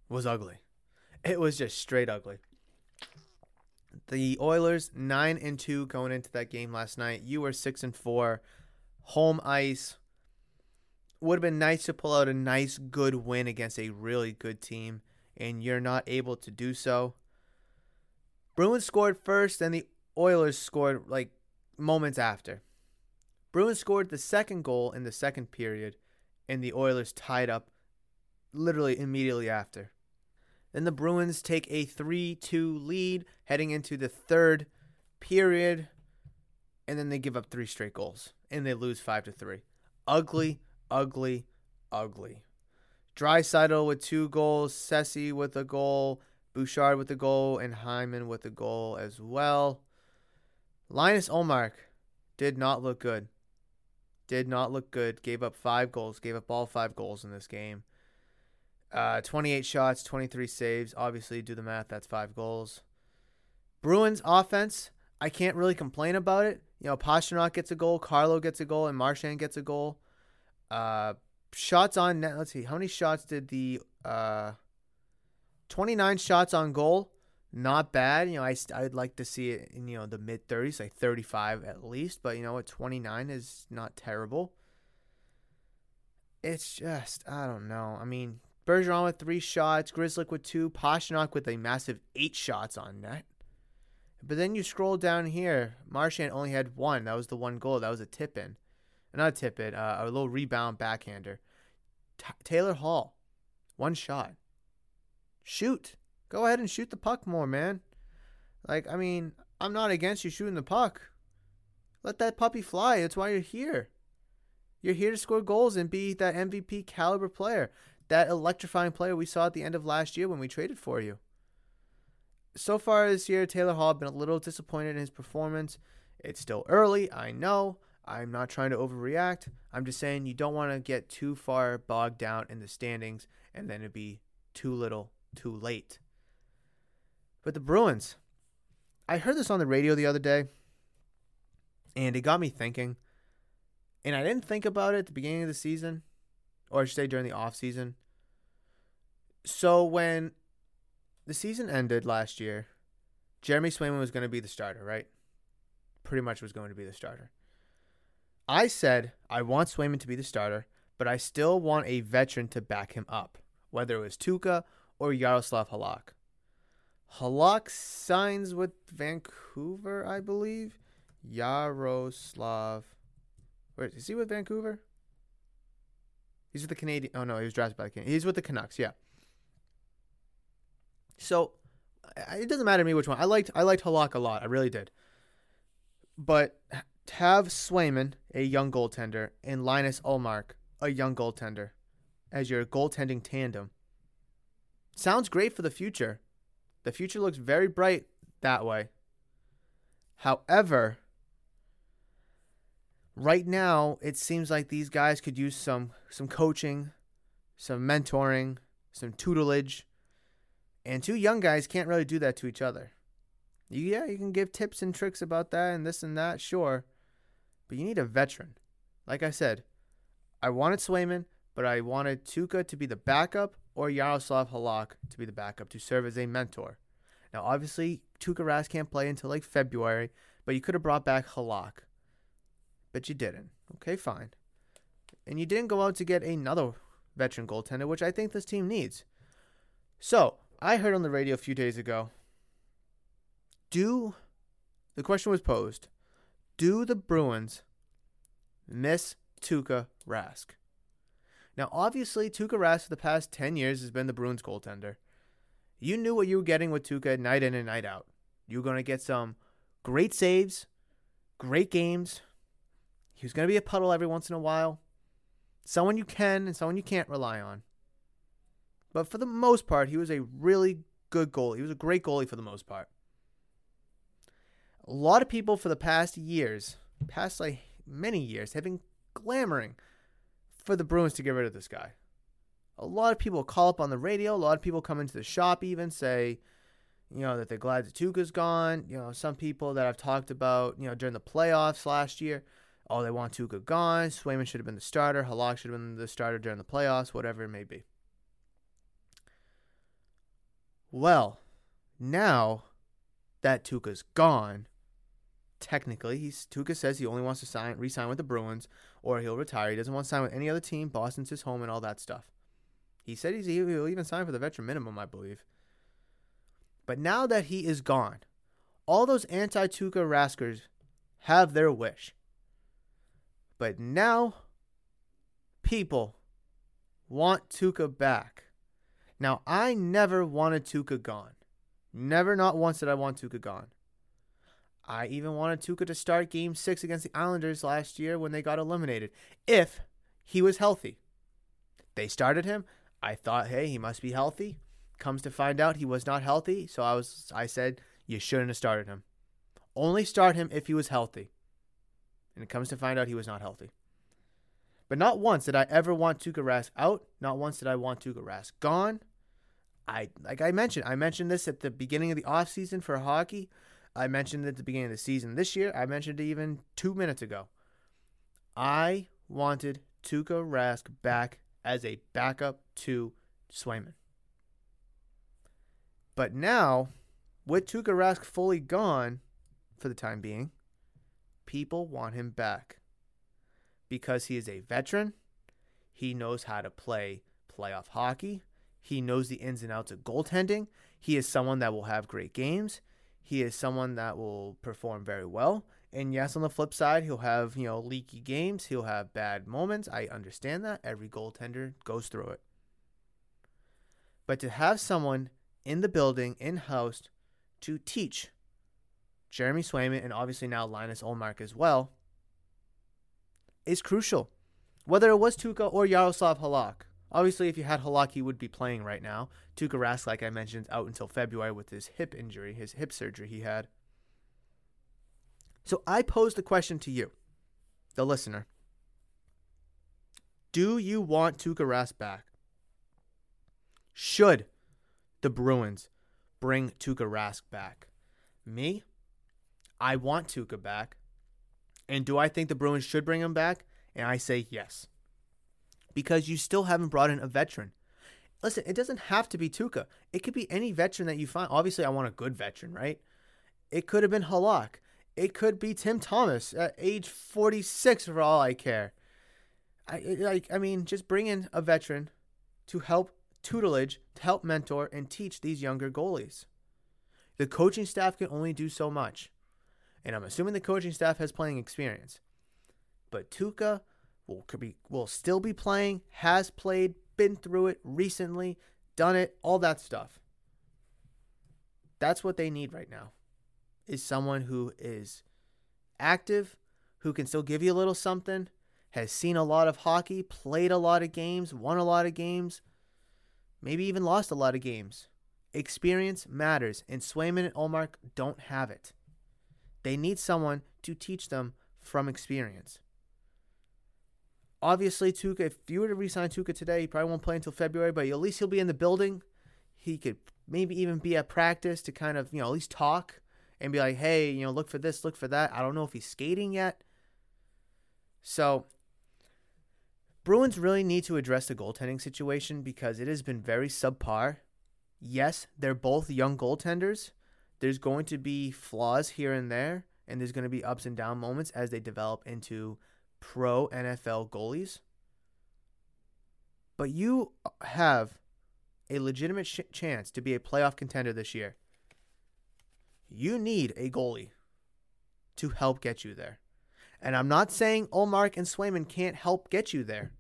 was ugly. It was just straight ugly. The Oilers 9 and 2 going into that game last night. You were 6 and 4. Home ice. Would have been nice to pull out a nice good win against a really good team and you're not able to do so. Bruins scored first and the Oilers scored like moments after. Bruins scored the second goal in the second period, and the Oilers tied up literally immediately after. Then the Bruins take a 3 2 lead heading into the third period, and then they give up three straight goals, and they lose 5 to 3. Ugly, ugly, ugly. Draisaitl with two goals, Ceci with a goal, Bouchard with a goal, and Hyman with a goal as well. Linus Ullmark did not look good. Did not look good. Gave up five goals. Gave up all five goals in this game. Uh, 28 shots, 23 saves. Obviously, do the math. That's five goals. Bruins offense. I can't really complain about it. You know, Pastrnak gets a goal, Carlo gets a goal, and Marchand gets a goal. Uh, shots on net. Let's see. How many shots did the uh, 29 shots on goal? Not bad. You know, I I'd like to see it in you know the mid 30s, like 35 at least. But you know, what 29 is not terrible. It's just I don't know. I mean, Bergeron with three shots, Grzelcyk with two, Pastrnak with a massive eight shots on net. But then you scroll down here, Marchand only had one. That was the one goal. That was a tip in, not a tip in, uh, a little rebound backhander. T- Taylor Hall, one shot. Shoot. Go ahead and shoot the puck more, man. Like, I mean, I'm not against you shooting the puck. Let that puppy fly. That's why you're here. You're here to score goals and be that MVP caliber player, that electrifying player we saw at the end of last year when we traded for you. So far this year, Taylor Hall been a little disappointed in his performance. It's still early, I know. I'm not trying to overreact. I'm just saying you don't want to get too far bogged down in the standings and then it'd be too little, too late. But the Bruins, I heard this on the radio the other day, and it got me thinking. And I didn't think about it at the beginning of the season, or I should say during the off season. So when the season ended last year, Jeremy Swayman was going to be the starter, right? Pretty much was going to be the starter. I said I want Swayman to be the starter, but I still want a veteran to back him up, whether it was Tuukka or Yaroslav Halak. Halak signs with Vancouver, I believe. Yaroslav. Wait, is he with Vancouver? He's with the Canadian. Oh no, he was drafted by the Canadian. He's with the Canucks. Yeah. So it doesn't matter to me which one. I liked I liked Halak a lot. I really did. But have Swayman, a young goaltender, and Linus Ullmark, a young goaltender, as your goaltending tandem, sounds great for the future. The future looks very bright that way. However, right now it seems like these guys could use some some coaching, some mentoring, some tutelage, And two young guys can't really do that to each other. Yeah, you can give tips and tricks about that and this and that, sure. But you need a veteran. Like I said, I wanted Swayman, but I wanted Tuukka to be the backup or Yaroslav Halak to be the backup to serve as a mentor. Now, obviously, Tuukka Rask can't play until like February, but you could have brought back Halak. But you didn't. Okay, fine. And you didn't go out to get another veteran goaltender, which I think this team needs. So, I heard on the radio a few days ago do the question was posed do the Bruins miss Tuukka Rask? Now, obviously, Tuukka Rask for the past 10 years has been the Bruins goaltender. You knew what you were getting with Tuukka night in and night out. You were going to get some great saves, great games. He was going to be a puddle every once in a while. Someone you can and someone you can't rely on. But for the most part, he was a really good goalie. He was a great goalie for the most part. A lot of people for the past years, past like many years, have been clamoring for the Bruins to get rid of this guy. A lot of people call up on the radio. A lot of people come into the shop, even say, you know, that they're glad Tuukka's gone. You know, some people that I've talked about, you know, during the playoffs last year, oh, they want Tuukka gone. Swayman should have been the starter. Halak should have been the starter during the playoffs, whatever it may be. Well, now that Tuukka's gone, technically, he's Tuukka says he only wants to sign re-sign with the Bruins or he'll retire. He doesn't want to sign with any other team. Boston's his home and all that stuff. He said he's he'll even sign for the veteran minimum, I believe. But now that he is gone, all those anti-Tuukka Raskers have their wish. But now people want Tuukka back. Now I never wanted Tuukka gone. Never not once did I want Tuukka gone. I even wanted Tuukka to start game six against the Islanders last year when they got eliminated, if he was healthy. They started him. I thought, hey, he must be healthy. Comes to find out he was not healthy, so I was I said, you shouldn't have started him. Only start him if he was healthy. And it comes to find out he was not healthy. But not once did I ever want Tuukka Rask out. Not once did I want Tuukka Rask gone. I like I mentioned, I mentioned this at the beginning of the offseason for hockey. I mentioned it at the beginning of the season this year. I mentioned it even two minutes ago. I wanted Tuukka Rask back as a backup to Swayman. But now, with Tuukka Rask fully gone for the time being, people want him back because he is a veteran. He knows how to play playoff hockey. He knows the ins and outs of goaltending. He is someone that will have great games. He is someone that will perform very well. And yes, on the flip side, he'll have, you know, leaky games. He'll have bad moments. I understand that. Every goaltender goes through it. But to have someone in the building, in house, to teach Jeremy Swayman and obviously now Linus Ullmark as well is crucial. Whether it was Tuukka or Yaroslav Halak. Obviously, if you had Halak, he would be playing right now. Tuukka Rask, like I mentioned, out until February with his hip injury, his hip surgery he had. So I pose the question to you, the listener. Do you want Tuukka Rask back? Should the Bruins bring Tuukka Rask back? Me? I want Tuukka back. And do I think the Bruins should bring him back? And I say yes because you still haven't brought in a veteran. Listen, it doesn't have to be Tuukka. It could be any veteran that you find. Obviously, I want a good veteran, right? It could have been Halak. It could be Tim Thomas at age 46 for all I care. I like I mean, just bring in a veteran to help tutelage, to help mentor and teach these younger goalies. The coaching staff can only do so much. And I'm assuming the coaching staff has playing experience. But Tuukka will could be will still be playing, has played, been through it recently, done it, all that stuff. That's what they need right now. Is someone who is active, who can still give you a little something, has seen a lot of hockey, played a lot of games, won a lot of games, maybe even lost a lot of games. Experience matters, and Swayman and Ullmark don't have it. They need someone to teach them from experience obviously Tuukka, if you were to resign Tuukka today, he probably won't play until February, but at least he'll be in the building. He could maybe even be at practice to kind of, you know, at least talk and be like, hey, you know, look for this, look for that. I don't know if he's skating yet. So, Bruins really need to address the goaltending situation because it has been very subpar. Yes, they're both young goaltenders. There's going to be flaws here and there, and there's going to be ups and down moments as they develop into pro NFL goalies. But you have a legitimate sh- chance to be a playoff contender this year. You need a goalie to help get you there. And I'm not saying Ullmark and Swayman can't help get you there.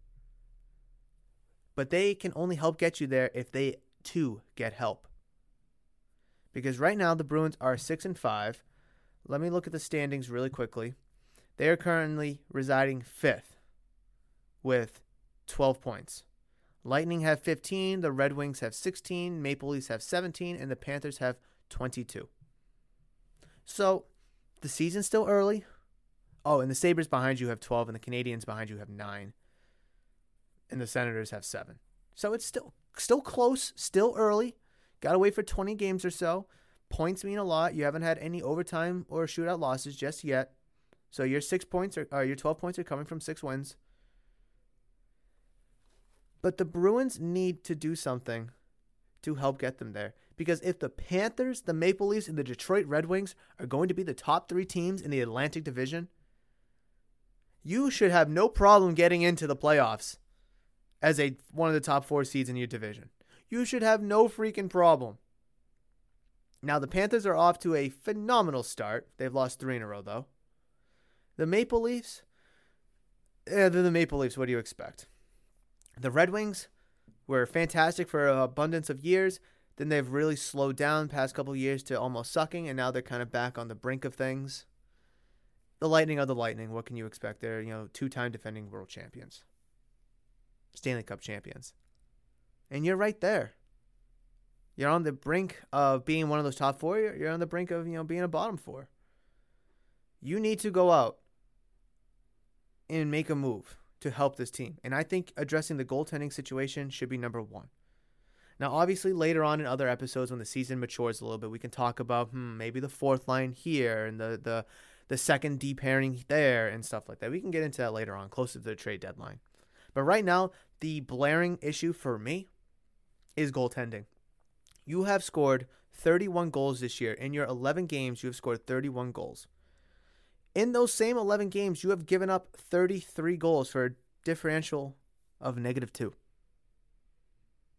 But they can only help get you there if they too get help. Because right now the Bruins are 6 and 5. Let me look at the standings really quickly. They are currently residing 5th with 12 points. Lightning have 15, the Red Wings have 16, Maple Leafs have 17, and the Panthers have 22. So the season's still early. Oh, and the Sabres behind you have 12, and the Canadiens behind you have 9. And the Senators have 7. So it's still still close, still early. Got to wait for 20 games or so. Points mean a lot. You haven't had any overtime or shootout losses just yet. So your 6 points are uh, your 12 points are coming from 6 wins. But the Bruins need to do something to help get them there. Because if the Panthers, the Maple Leafs, and the Detroit Red Wings are going to be the top three teams in the Atlantic Division, you should have no problem getting into the playoffs as a one of the top four seeds in your division. You should have no freaking problem. Now the Panthers are off to a phenomenal start. They've lost three in a row though. The Maple Leafs, eh, they're the Maple Leafs. What do you expect? The Red Wings were fantastic for an abundance of years. Then they've really slowed down past couple years to almost sucking, and now they're kind of back on the brink of things. The Lightning are the Lightning. What can you expect? They're you know two-time defending world champions, Stanley Cup champions, and you're right there. You're on the brink of being one of those top four. You're on the brink of you know being a bottom four. You need to go out and make a move to help this team, and I think addressing the goaltending situation should be number one. Now, obviously, later on in other episodes, when the season matures a little bit, we can talk about hmm, maybe the fourth line here and the the the second D pairing there and stuff like that. We can get into that later on, closer to the trade deadline. But right now, the blaring issue for me is goaltending. You have scored 31 goals this year. In your 11 games, you have scored 31 goals. In those same 11 games, you have given up 33 goals for a differential of negative two.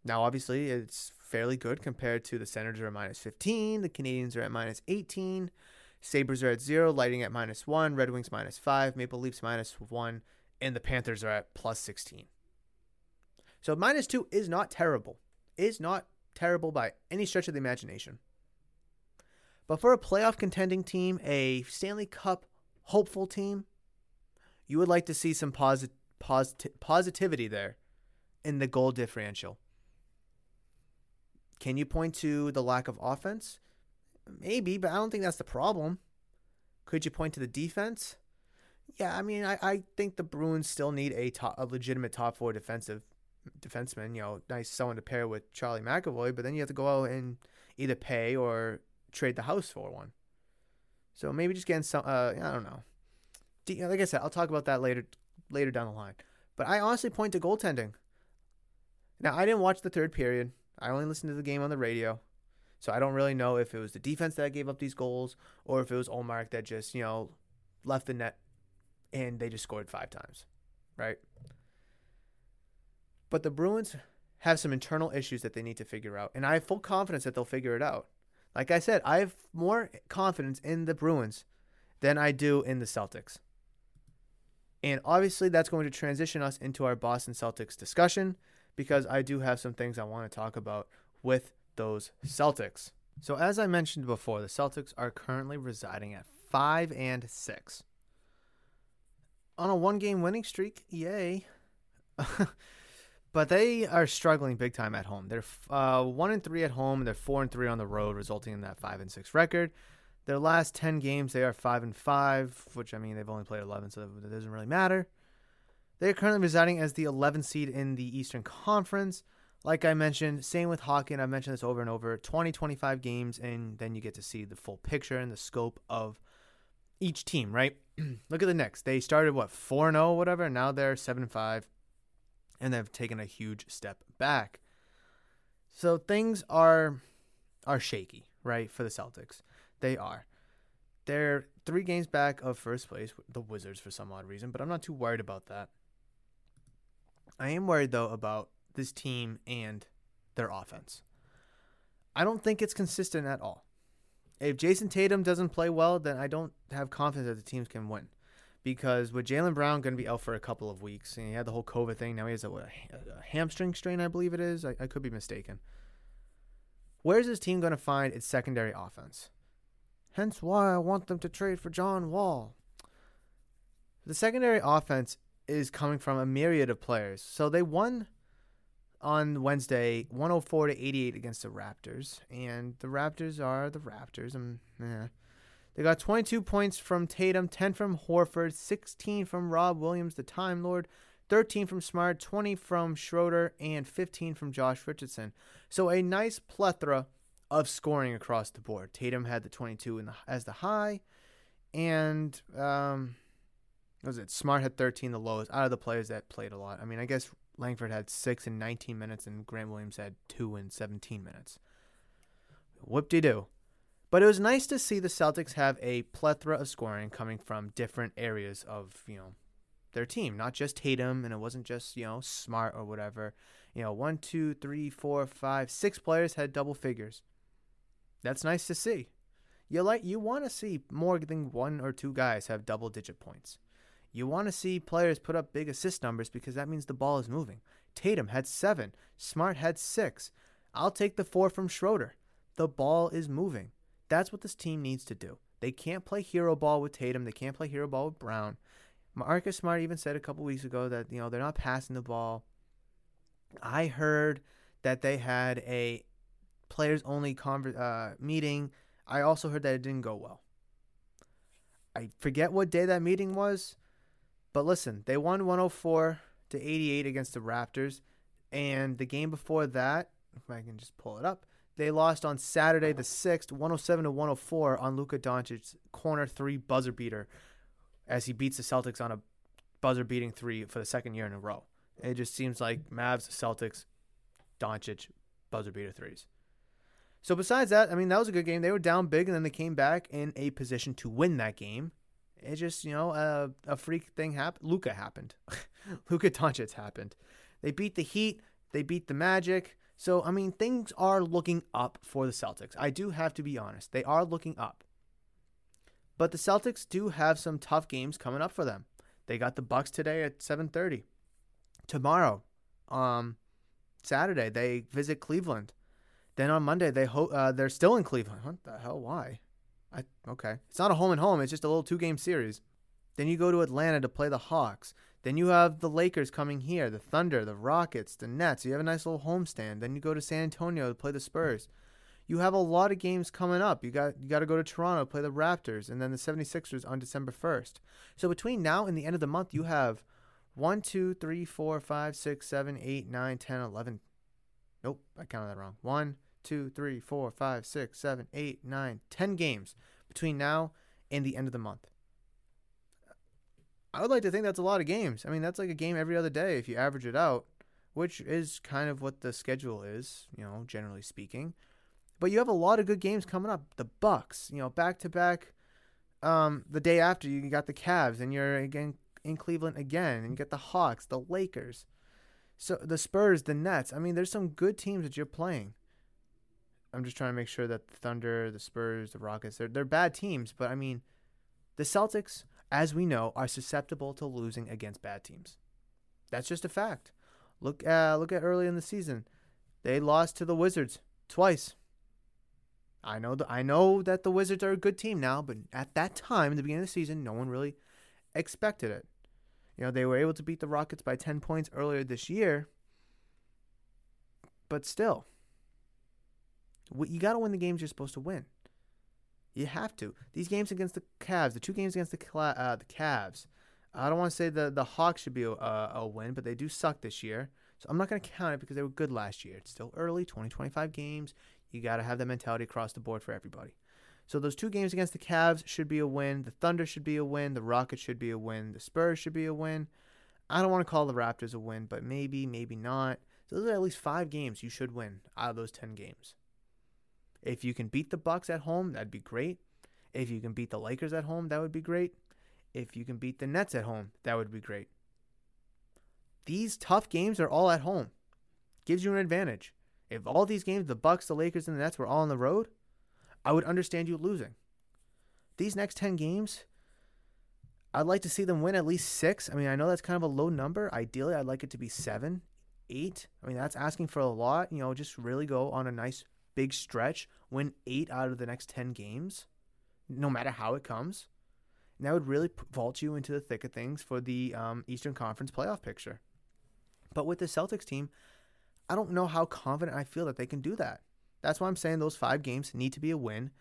Now, obviously, it's fairly good compared to the Senators are at minus 15, the Canadiens are at minus 18, Sabres are at zero, Lightning at minus one, Red Wings minus five, Maple Leafs minus one, and the Panthers are at plus 16. So minus two is not terrible. Is not terrible by any stretch of the imagination. But for a playoff contending team, a Stanley Cup hopeful team, you would like to see some posit- posit- positivity there in the goal differential. Can you point to the lack of offense? Maybe, but I don't think that's the problem. Could you point to the defense? Yeah, I mean, I, I think the Bruins still need a top, a legitimate top four defensive defenseman. You know, nice someone to pair with Charlie McAvoy, but then you have to go out and either pay or trade the house for one. So maybe just getting some. Uh, I don't know. Like I said, I'll talk about that later later down the line. But I honestly point to goaltending. Now I didn't watch the third period. I only listened to the game on the radio. So I don't really know if it was the defense that gave up these goals or if it was Ullmark that just, you know, left the net and they just scored five times, right? But the Bruins have some internal issues that they need to figure out, and I have full confidence that they'll figure it out. Like I said, I have more confidence in the Bruins than I do in the Celtics. And obviously, that's going to transition us into our Boston Celtics discussion because I do have some things I want to talk about with those Celtics. So, as I mentioned before, the Celtics are currently residing at 5 and 6. On a one game winning streak, yay. <laughs> but they are struggling big time at home. They're uh, 1 and 3 at home, they're 4 and 3 on the road, resulting in that 5 and 6 record. Their last 10 games, they are 5 and 5, which I mean, they've only played 11, so it doesn't really matter. They are currently residing as the 11th seed in the Eastern Conference. like I mentioned, same with and I've mentioned this over and over 20, 25 games, and then you get to see the full picture and the scope of each team, right? <clears throat> Look at the Knicks. They started, what, 4 0, whatever, and now they're 7 5, and they've taken a huge step back. So things are are shaky, right, for the Celtics. They are. They're three games back of first place, the Wizards, for some odd reason, but I'm not too worried about that. I am worried, though, about this team and their offense. I don't think it's consistent at all. If Jayson Tatum doesn't play well, then I don't have confidence that the teams can win. Because with Jaylen Brown going to be out for a couple of weeks, and he had the whole COVID thing, now he has a, what, a hamstring strain, I believe it is. I, I could be mistaken. Where's this team going to find its secondary offense? Hence why I want them to trade for John Wall. The secondary offense is coming from a myriad of players. So they won on Wednesday 104 to 88 against the Raptors. And the Raptors are the Raptors. Eh. They got 22 points from Tatum, 10 from Horford, 16 from Rob Williams, the Time Lord, 13 from Smart, 20 from Schroeder, and 15 from Josh Richardson. So a nice plethora of scoring across the board. Tatum had the 22 the, as the high, and um, was it Smart had 13, the lowest out of the players that played a lot. I mean, I guess Langford had six in 19 minutes, and Grant Williams had two in 17 minutes. Whoop de doo. But it was nice to see the Celtics have a plethora of scoring coming from different areas of you know their team, not just Tatum, and it wasn't just you know Smart or whatever. You know, one, two, three, four, five, six players had double figures. That's nice to see. You like you want to see more than one or two guys have double digit points. You want to see players put up big assist numbers because that means the ball is moving. Tatum had seven. Smart had six. I'll take the four from Schroeder. The ball is moving. That's what this team needs to do. They can't play hero ball with Tatum. They can't play hero ball with Brown. Marcus Smart even said a couple weeks ago that you know they're not passing the ball. I heard that they had a players only conver- uh, meeting. I also heard that it didn't go well. I forget what day that meeting was, but listen, they won 104 to 88 against the Raptors, and the game before that, if I can just pull it up, they lost on Saturday the 6th, 107 to 104 on Luka Doncic's corner three buzzer beater as he beats the Celtics on a buzzer beating three for the second year in a row. It just seems like Mavs, Celtics, Doncic, buzzer beater threes. So besides that, I mean that was a good game. They were down big and then they came back in a position to win that game. It just you know a, a freak thing happened. Luka happened. <laughs> Luka Doncic happened. They beat the Heat. They beat the Magic. So I mean things are looking up for the Celtics. I do have to be honest. They are looking up. But the Celtics do have some tough games coming up for them. They got the Bucks today at 7:30. Tomorrow, um, Saturday they visit Cleveland. Then on Monday they ho- uh, they're still in Cleveland. What the hell? Why? I okay. It's not a home and home. It's just a little two game series. Then you go to Atlanta to play the Hawks. Then you have the Lakers coming here, the Thunder, the Rockets, the Nets. You have a nice little homestand. Then you go to San Antonio to play the Spurs you have a lot of games coming up. You got you got to go to Toronto, to play the Raptors, and then the 76ers on December 1st. So between now and the end of the month, you have 1, 2, 3, 4, 5, 6, 7, 8, 9, 10, 11. Nope, I counted that wrong. 1, 2, 3, 4, 5, 6, 7, 8, 9, 10 games between now and the end of the month. I would like to think that's a lot of games. I mean, that's like a game every other day if you average it out, which is kind of what the schedule is, you know, generally speaking. But you have a lot of good games coming up. The Bucks, you know, back to back. Um, the day after you got the Cavs, and you're again in Cleveland again, and you get the Hawks, the Lakers, so the Spurs, the Nets. I mean, there's some good teams that you're playing. I'm just trying to make sure that the Thunder, the Spurs, the Rockets, they're they're bad teams, but I mean, the Celtics, as we know, are susceptible to losing against bad teams. That's just a fact. Look, uh, look at early in the season, they lost to the Wizards twice. I know that I know that the Wizards are a good team now, but at that time, in the beginning of the season, no one really expected it. You know, they were able to beat the Rockets by 10 points earlier this year, but still, you got to win the games you're supposed to win. You have to. These games against the Cavs, the two games against the uh, the Cavs, I don't want to say the the Hawks should be a, a win, but they do suck this year. So I'm not going to count it because they were good last year. It's still early, 20, 25 games. You got to have that mentality across the board for everybody. So those two games against the Cavs should be a win. The Thunder should be a win. The Rockets should be a win. The Spurs should be a win. I don't want to call the Raptors a win, but maybe, maybe not. So those are at least five games you should win out of those 10 games. If you can beat the Bucks at home, that'd be great. If you can beat the Lakers at home, that would be great. If you can beat the Nets at home, that would be great. These tough games are all at home. Gives you an advantage. If all these games, the Bucks, the Lakers, and the Nets were all on the road, I would understand you losing. These next 10 games, I'd like to see them win at least six. I mean, I know that's kind of a low number. Ideally, I'd like it to be seven, eight. I mean, that's asking for a lot. You know, just really go on a nice big stretch, win eight out of the next 10 games, no matter how it comes. And that would really vault you into the thick of things for the um, Eastern Conference playoff picture. But with the Celtics team, I don't know how confident I feel that they can do that. That's why I'm saying those five games need to be a win.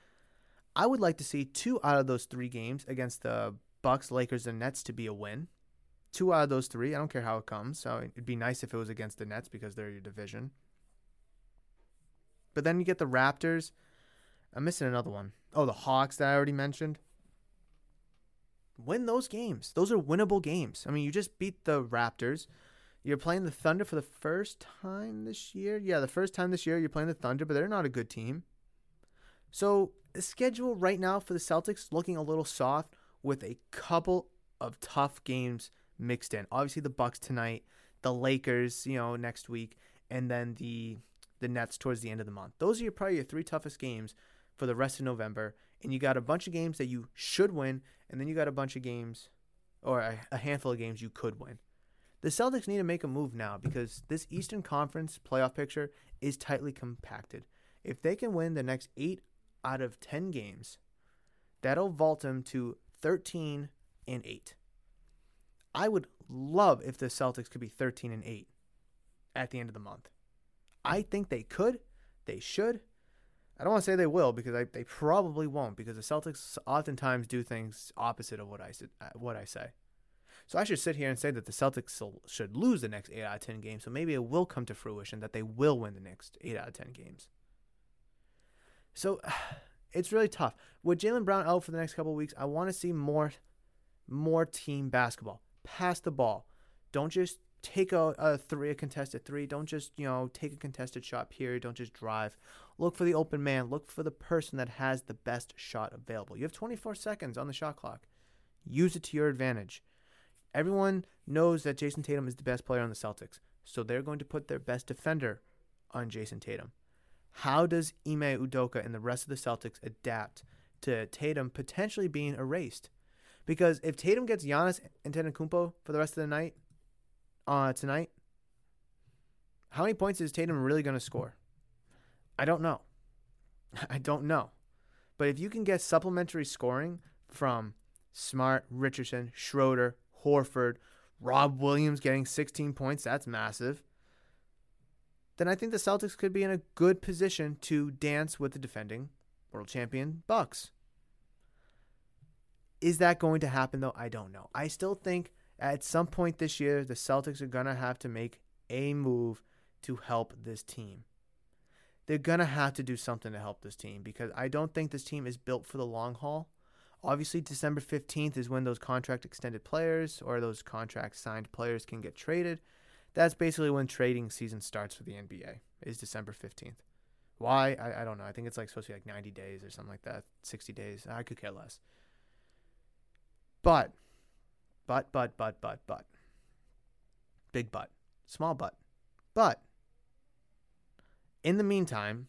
I would like to see two out of those three games against the Bucks, Lakers, and Nets to be a win. Two out of those three. I don't care how it comes. So it'd be nice if it was against the Nets because they're your division. But then you get the Raptors. I'm missing another one. Oh, the Hawks that I already mentioned. Win those games. Those are winnable games. I mean, you just beat the Raptors. You're playing the Thunder for the first time this year. Yeah, the first time this year you're playing the Thunder, but they're not a good team. So the schedule right now for the Celtics looking a little soft with a couple of tough games mixed in. Obviously the Bucks tonight, the Lakers, you know, next week, and then the the Nets towards the end of the month. Those are your, probably your three toughest games for the rest of November. And you got a bunch of games that you should win, and then you got a bunch of games, or a, a handful of games you could win. The Celtics need to make a move now because this Eastern Conference playoff picture is tightly compacted. If they can win the next eight out of 10 games, that'll vault them to 13 and 8. I would love if the Celtics could be 13 and 8 at the end of the month. I think they could. They should. I don't want to say they will because I, they probably won't because the Celtics oftentimes do things opposite of what I uh, what I say. So I should sit here and say that the Celtics should lose the next 8 out of 10 games. So maybe it will come to fruition that they will win the next 8 out of 10 games. So <sighs> it's really tough. With Jaylen Brown out for the next couple weeks, I want to see more more team basketball. Pass the ball. Don't just take a, a three, a contested three. Don't just, you know, take a contested shot, period. Don't just drive. Look for the open man. Look for the person that has the best shot available. You have 24 seconds on the shot clock. Use it to your advantage. Everyone knows that Jayson Tatum is the best player on the Celtics, so they're going to put their best defender on Jayson Tatum. How does Ime Udoka and the rest of the Celtics adapt to Tatum potentially being erased? Because if Tatum gets Giannis and Antetokounmpo for the rest of the night, uh, tonight, how many points is Tatum really going to score? I don't know. <laughs> I don't know. But if you can get supplementary scoring from Smart, Richardson, Schroeder, Horford, Rob Williams getting 16 points, that's massive. Then I think the Celtics could be in a good position to dance with the defending world champion Bucks. Is that going to happen though? I don't know. I still think at some point this year, the Celtics are going to have to make a move to help this team. They're going to have to do something to help this team because I don't think this team is built for the long haul. Obviously, December 15th is when those contract extended players or those contract signed players can get traded. That's basically when trading season starts for the NBA, is December 15th. Why? I, I don't know. I think it's like supposed to be like 90 days or something like that, 60 days. I could care less. But but, but, but, but, but. Big but. Small but. But, in the meantime,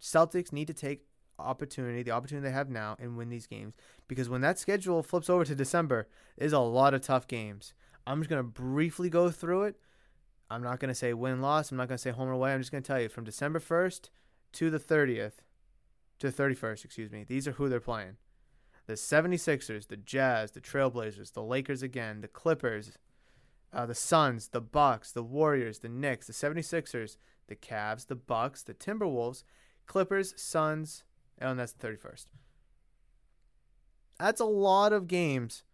Celtics need to take opportunity, the opportunity they have now, and win these games. Because when that schedule flips over to December, there's a lot of tough games. I'm just going to briefly go through it. I'm not going to say win loss. I'm not going to say home or away. I'm just going to tell you from December 1st to the 30th, to the 31st, excuse me, these are who they're playing the 76ers, the Jazz, the Trailblazers, the Lakers again, the Clippers, uh, the Suns, the Bucks, the Warriors, the Knicks, the 76ers, the Cavs, the Bucks, the Timberwolves, Clippers, Suns, and that's the 31st. That's a lot of games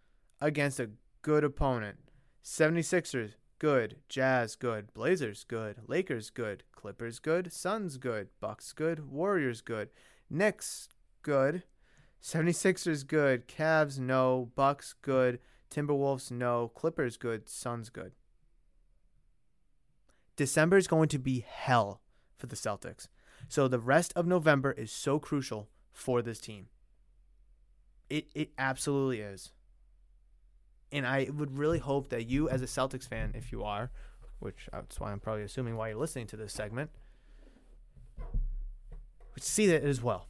against a good opponent. 76ers, good. Jazz, good. Blazers, good. Lakers, good. Clippers, good. Suns, good. Bucks, good. Warriors, good. Knicks, good. 76ers, good. Cavs, no. Bucks, good. Timberwolves, no. Clippers, good. Suns, good. December is going to be hell for the Celtics. So the rest of November is so crucial for this team. It it absolutely is. And I would really hope that you as a Celtics fan, if you are, which uh, that's why I'm probably assuming why you're listening to this segment, would see that as well.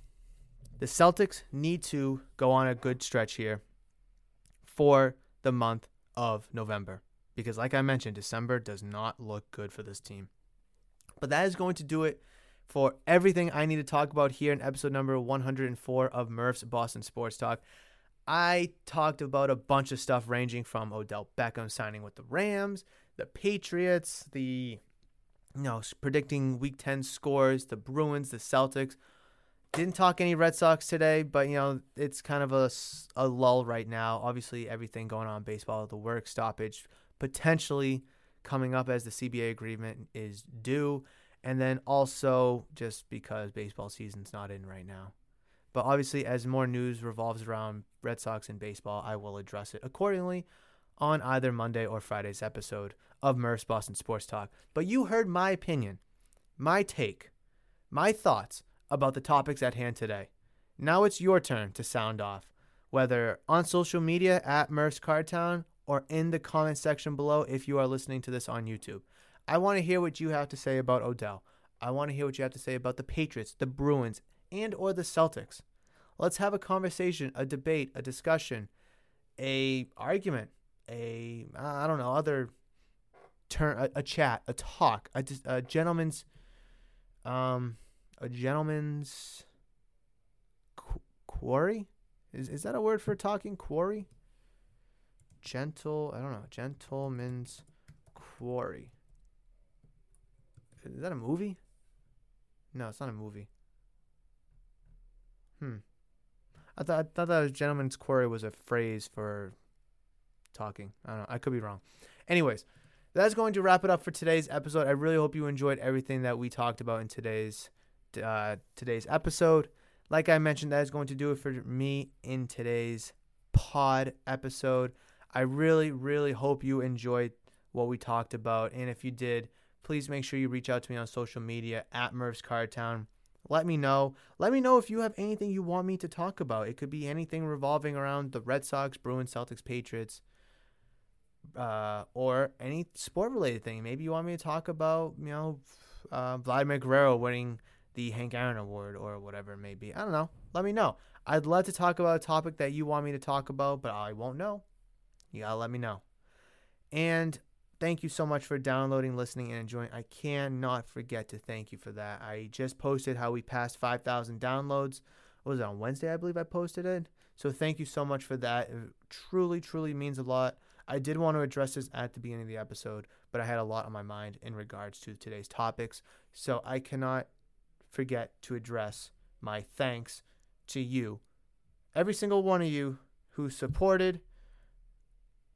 The Celtics need to go on a good stretch here for the month of November. Because, like I mentioned, December does not look good for this team. But that is going to do it for everything I need to talk about here in episode number 104 of Murph's Boston Sports Talk. I talked about a bunch of stuff ranging from Odell Beckham signing with the Rams, the Patriots, the you know, predicting week 10 scores, the Bruins, the Celtics. Didn't talk any Red Sox today, but you know, it's kind of a, a lull right now. Obviously, everything going on baseball, the work stoppage potentially coming up as the CBA agreement is due and then also just because baseball season's not in right now. But obviously, as more news revolves around Red Sox and baseball, I will address it accordingly on either Monday or Friday's episode of Murph's Boston Sports Talk. But you heard my opinion, my take, my thoughts about the topics at hand today. Now it's your turn to sound off, whether on social media at Murph's Cardtown or in the comment section below if you are listening to this on YouTube. I want to hear what you have to say about Odell. I want to hear what you have to say about the Patriots, the Bruins, and or the Celtics. Let's have a conversation, a debate, a discussion, a argument, a I don't know, other turn a, a chat, a talk, a, a gentleman's um a gentleman's qu- quarry? Is is that a word for talking quarry? Gentle, I don't know, gentleman's quarry. Is that a movie? No, it's not a movie. Hmm. I thought I thought that gentleman's quarry was a phrase for talking. I don't know. I could be wrong. Anyways, that's going to wrap it up for today's episode. I really hope you enjoyed everything that we talked about in today's uh, today's episode. Like I mentioned, that is going to do it for me in today's pod episode. I really, really hope you enjoyed what we talked about, and if you did, please make sure you reach out to me on social media at Murph's Cardtown. Let me know. Let me know if you have anything you want me to talk about. It could be anything revolving around the Red Sox, Bruins, Celtics, Patriots, uh, or any sport related thing. Maybe you want me to talk about, you know, uh, Vladimir Guerrero winning the Hank Aaron Award or whatever it may be. I don't know. Let me know. I'd love to talk about a topic that you want me to talk about, but I won't know. You gotta let me know. And thank you so much for downloading, listening, and enjoying. I cannot forget to thank you for that. I just posted how we passed 5,000 downloads. What was it on Wednesday? I believe I posted it. So thank you so much for that. It truly, truly means a lot. I did want to address this at the beginning of the episode, but I had a lot on my mind in regards to today's topics. So I cannot forget to address my thanks to you, every single one of you who supported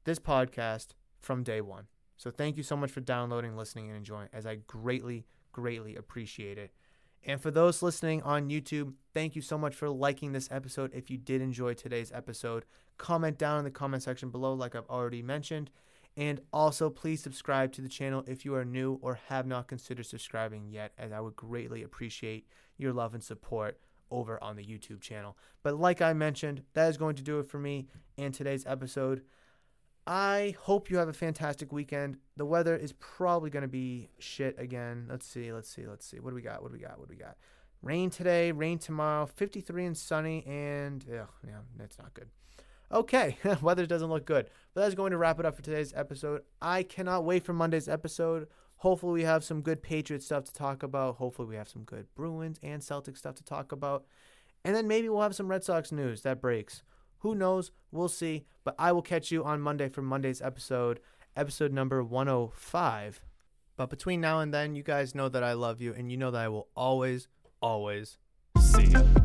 this podcast from day one. So thank you so much for downloading, listening, and enjoying, as I greatly, greatly appreciate it. And for those listening on YouTube, thank you so much for liking this episode. If you did enjoy today's episode, comment down in the comment section below, like I've already mentioned. And also, please subscribe to the channel if you are new or have not considered subscribing yet, as I would greatly appreciate your love and support over on the YouTube channel. But like I mentioned, that is going to do it for me in today's episode. I hope you have a fantastic weekend. The weather is probably going to be shit again. Let's see, let's see, let's see. What do we got? What do we got? What do we got? Rain today, rain tomorrow, 53 and sunny, and ugh, yeah, that's not good. Okay, <laughs> weather doesn't look good. But that's going to wrap it up for today's episode. I cannot wait for Monday's episode. Hopefully, we have some good Patriots stuff to talk about. Hopefully, we have some good Bruins and Celtic stuff to talk about. And then maybe we'll have some Red Sox news that breaks. Who knows? We'll see. But I will catch you on Monday for Monday's episode, episode number 105. But between now and then, you guys know that I love you, and you know that I will always, always see you.